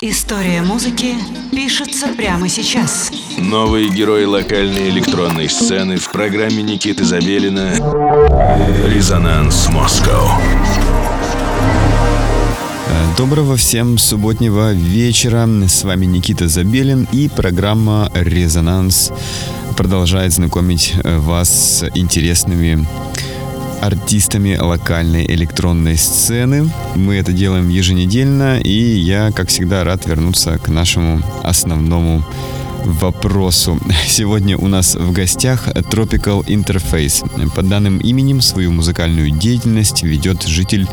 История музыки пишется прямо сейчас. Новые герои локальной электронной сцены в программе Никиты Забелина «Резонанс Москва». Доброго всем субботнего вечера. С вами Никита Забелин и программа «Резонанс» продолжает знакомить вас с интересными артистами локальной электронной сцены. Мы это делаем еженедельно, и я, как всегда, рад вернуться к нашему основному вопросу. Сегодня у нас в гостях Tropical Interface. Под данным именем свою музыкальную деятельность ведет житель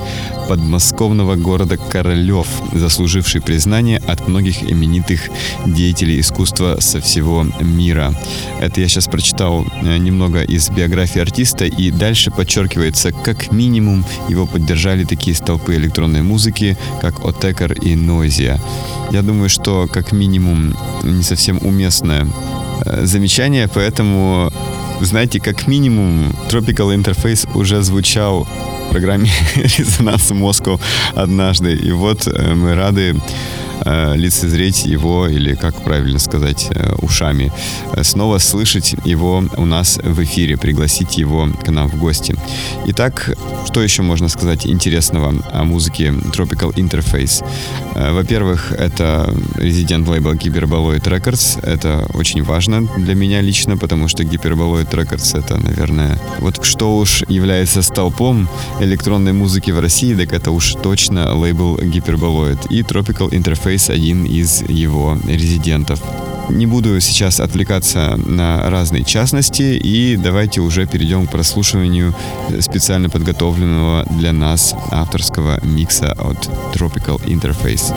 подмосковного города Королев, заслуживший признание от многих именитых деятелей искусства со всего мира. Это я сейчас прочитал э, немного из биографии артиста, и дальше подчеркивается, как минимум его поддержали такие столпы электронной музыки, как Отекар и Нойзия. Я думаю, что как минимум не совсем уместное э, замечание, поэтому знаете, как минимум Tropical Interface уже звучал в программе «Резонанс Москва» однажды. И вот э, мы рады э, лицезреть его, или как правильно сказать, э, ушами, снова слышать его у нас в эфире, пригласить его к нам в гости. Итак, что еще можно сказать интересного о музыке Tropical Interface? Во-первых, это резидент лейбла Hyperboloid Records. Это очень важно для меня лично, потому что Hyperboloid Records это, наверное, вот что уж является столпом электронной музыки в России, так это уж точно лейбл Hyperboloid. И Tropical Interface один из его резидентов. Не буду сейчас отвлекаться на разные частности, и давайте уже перейдем к прослушиванию специально подготовленного для нас авторского микса от Tropical Interface.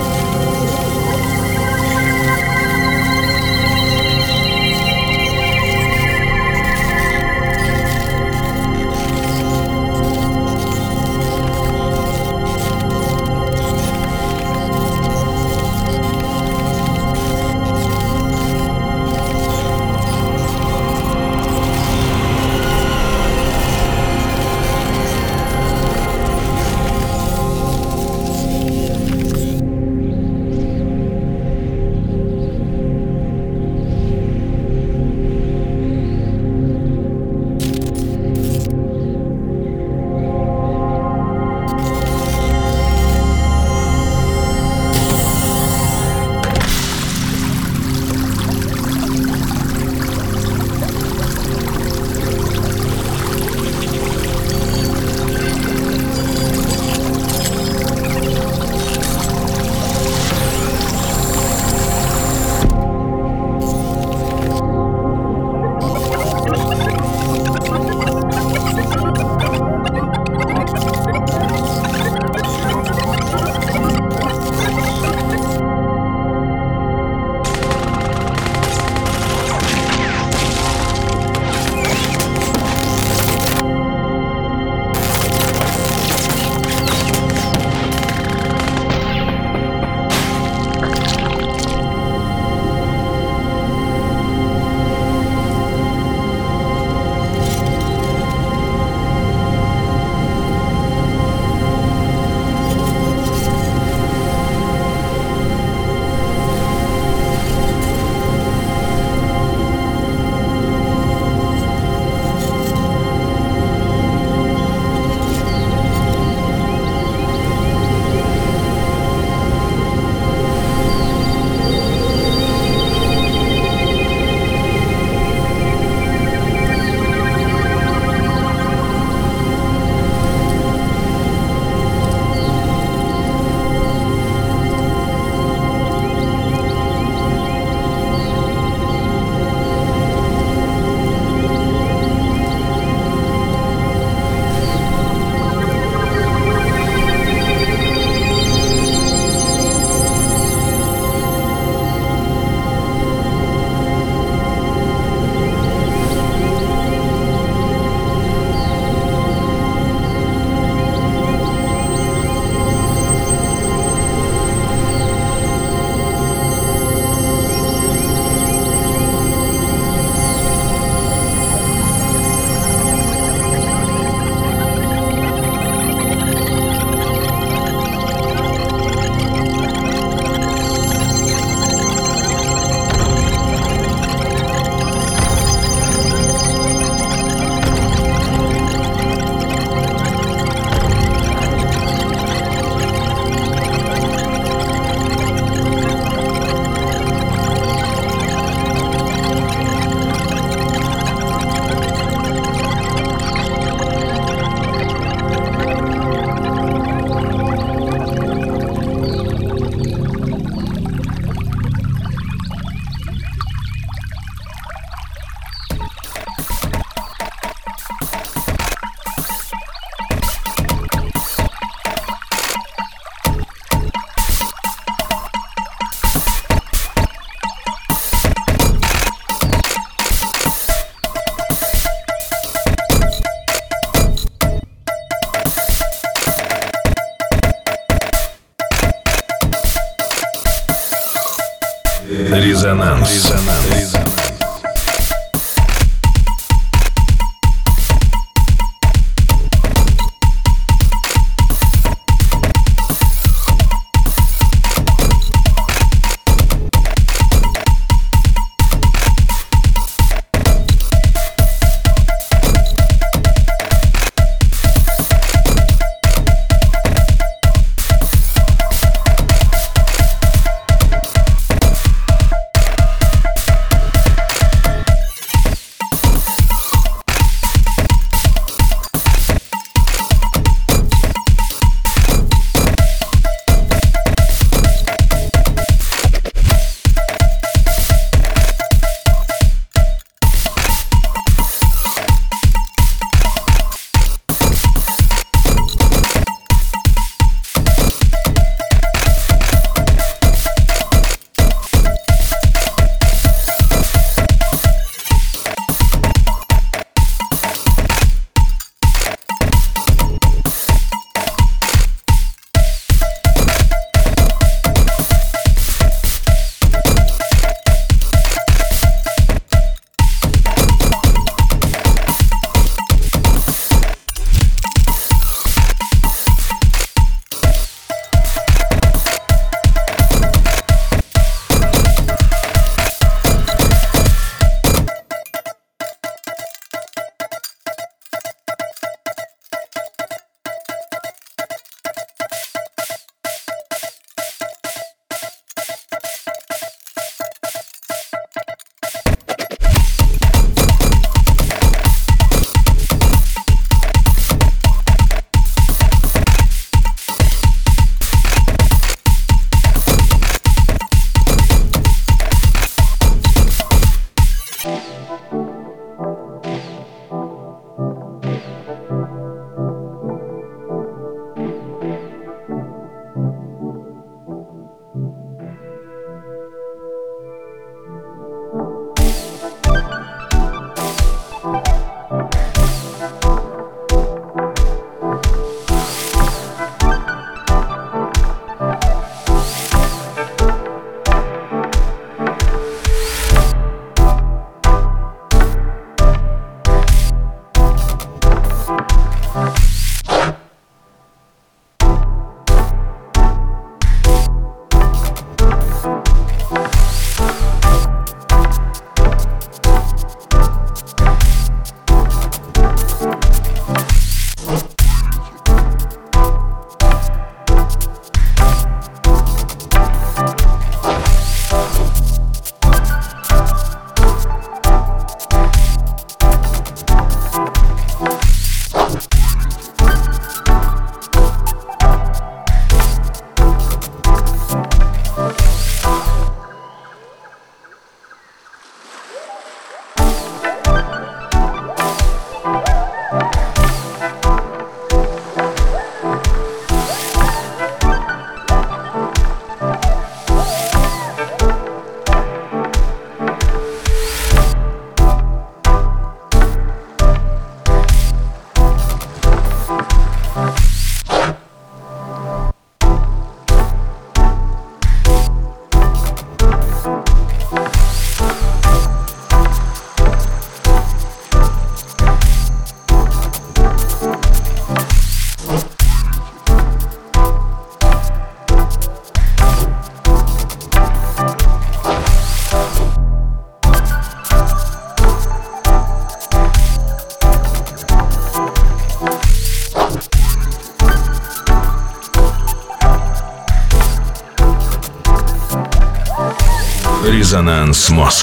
Резонанс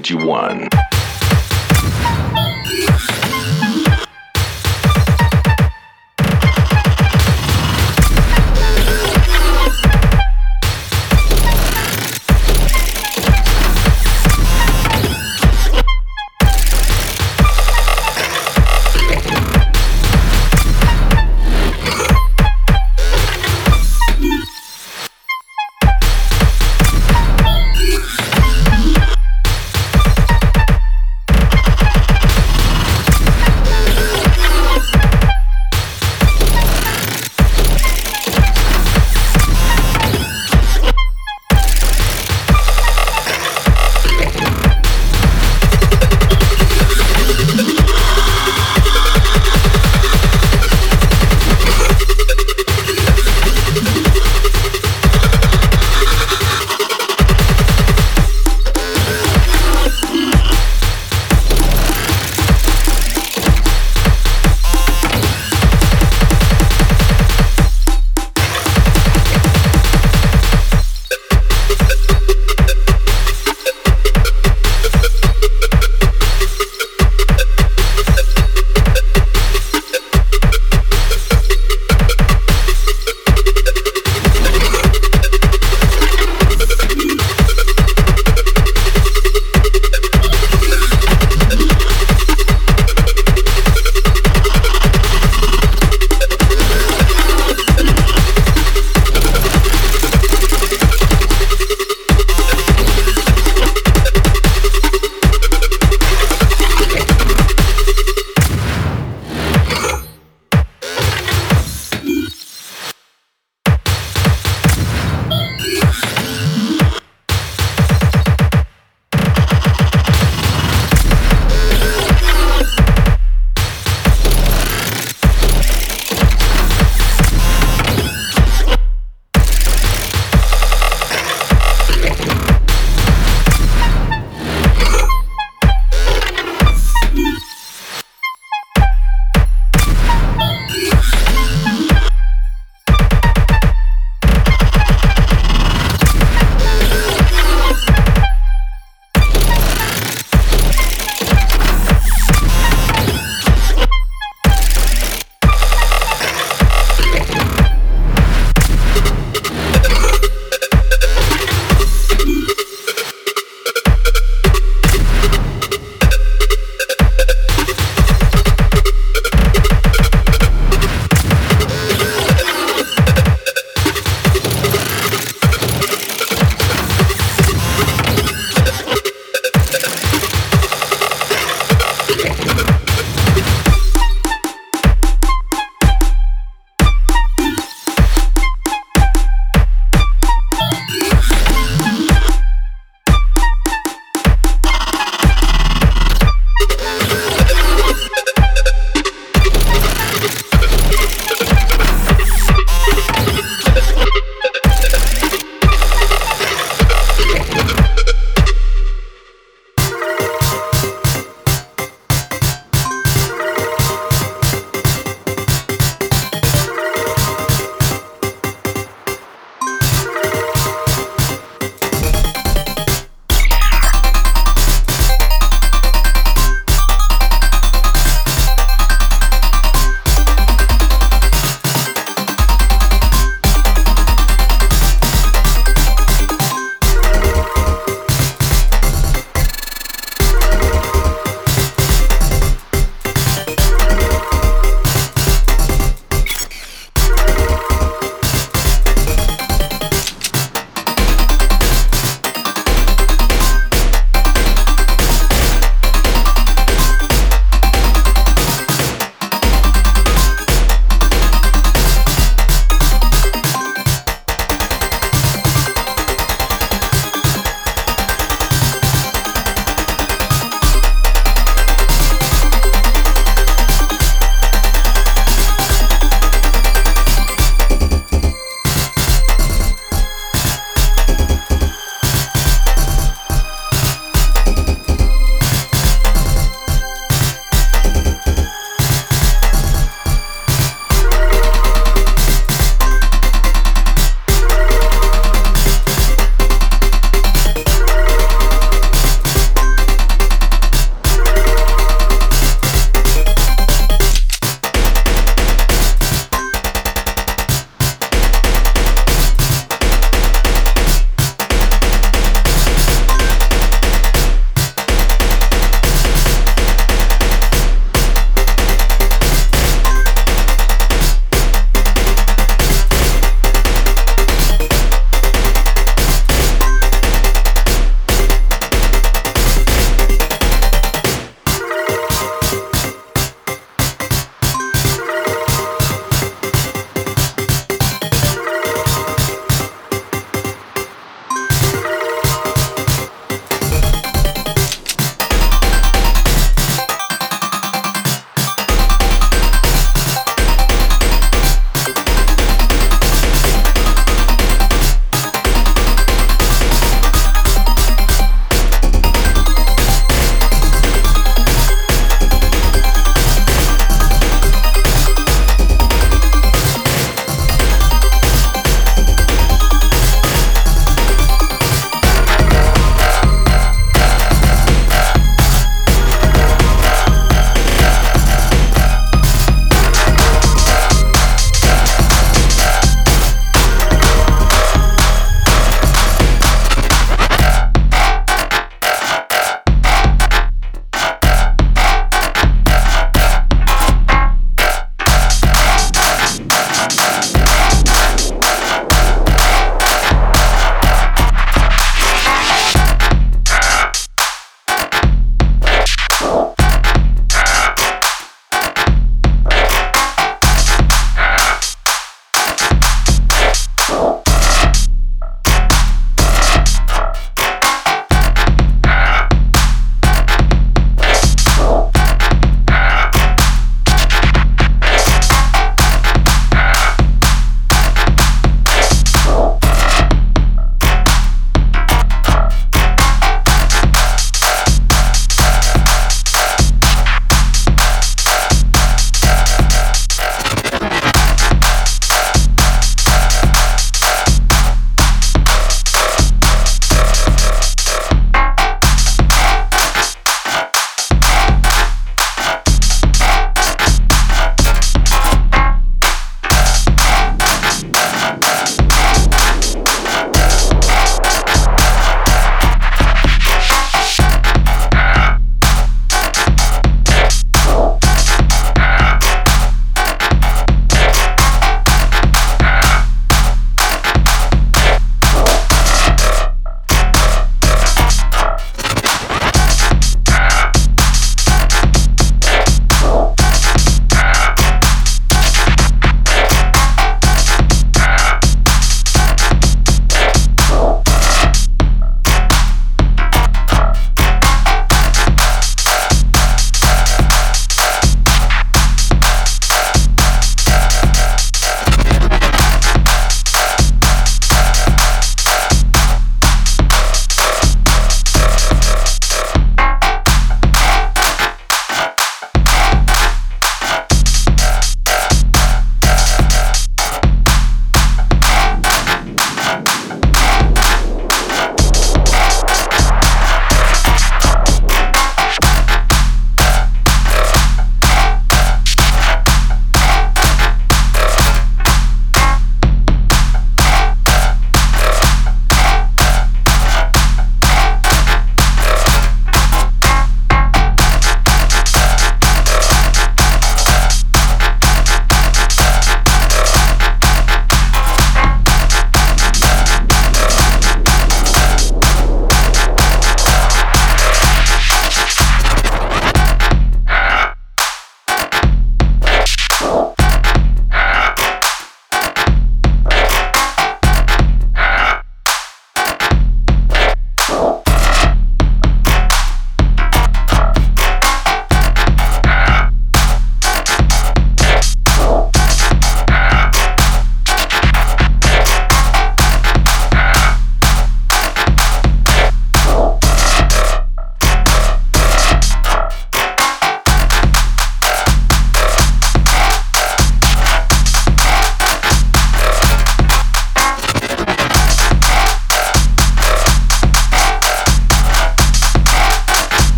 2021.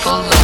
trouble.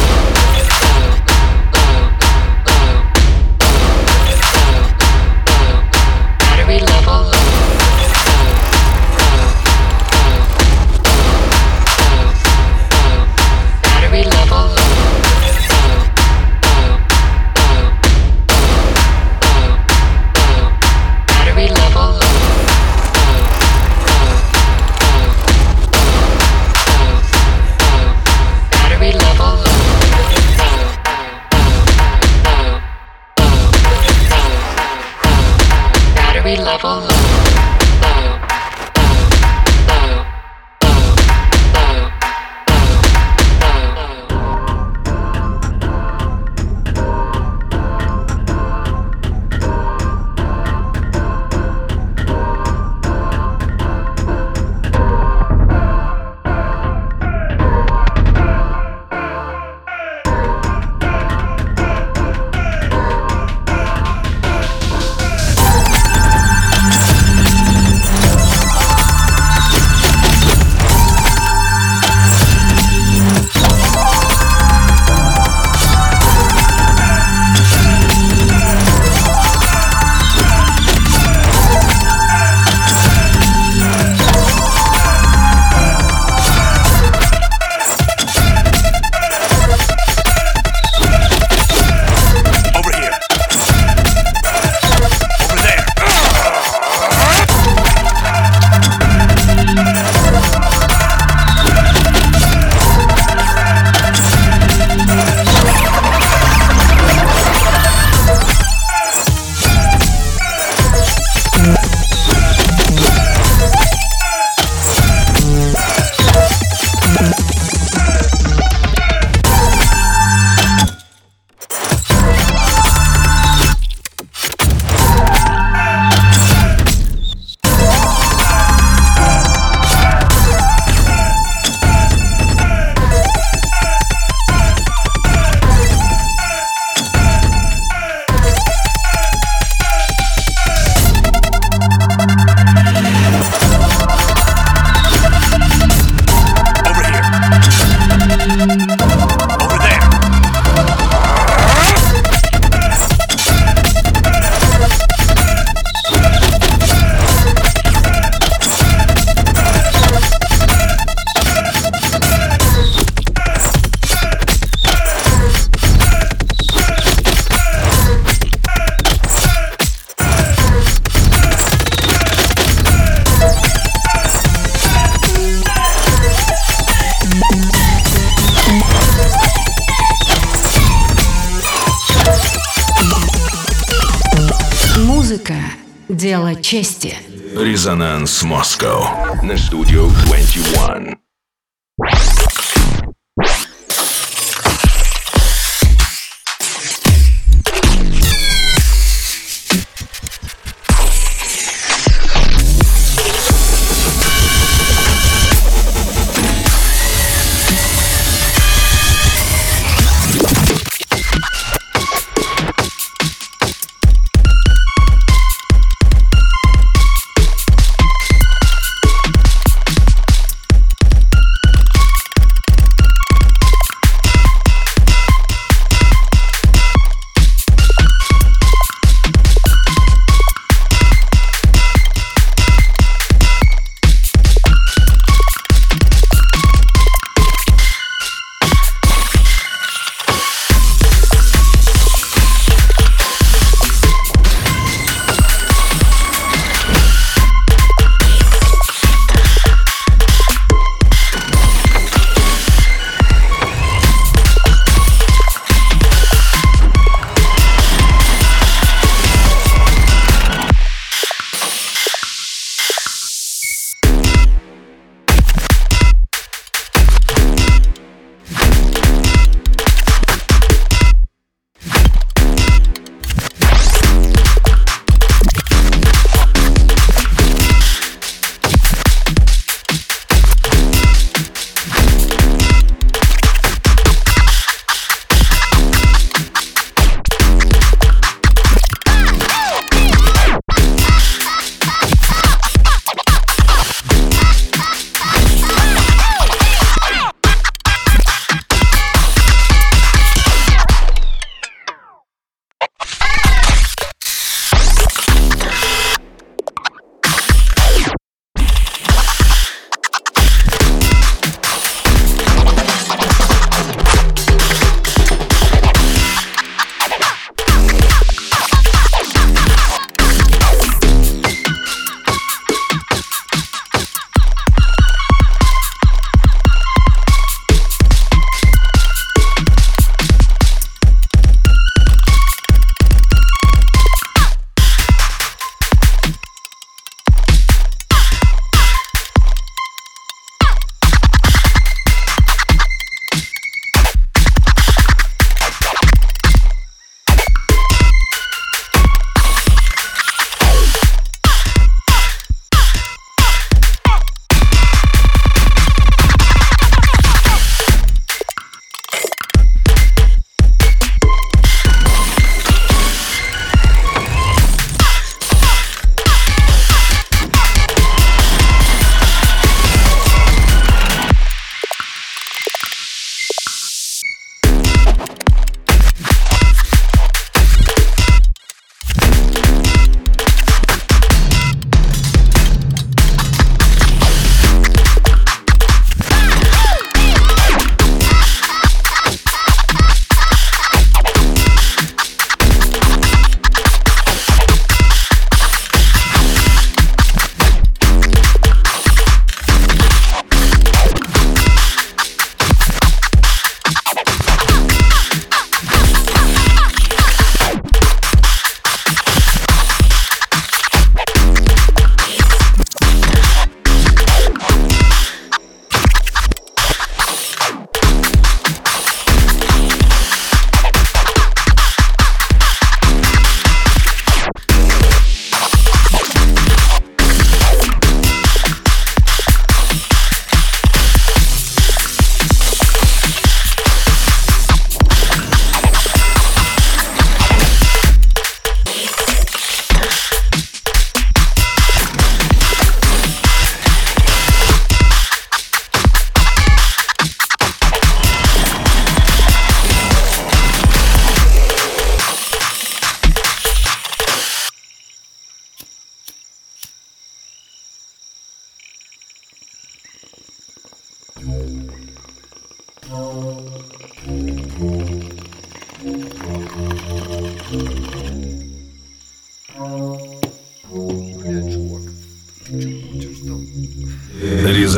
Резонанс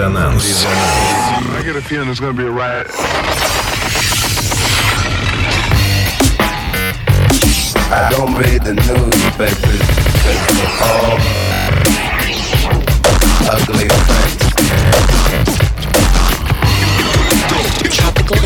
Резонанс. I don't read the newspapers because they're all ugly things. Tropical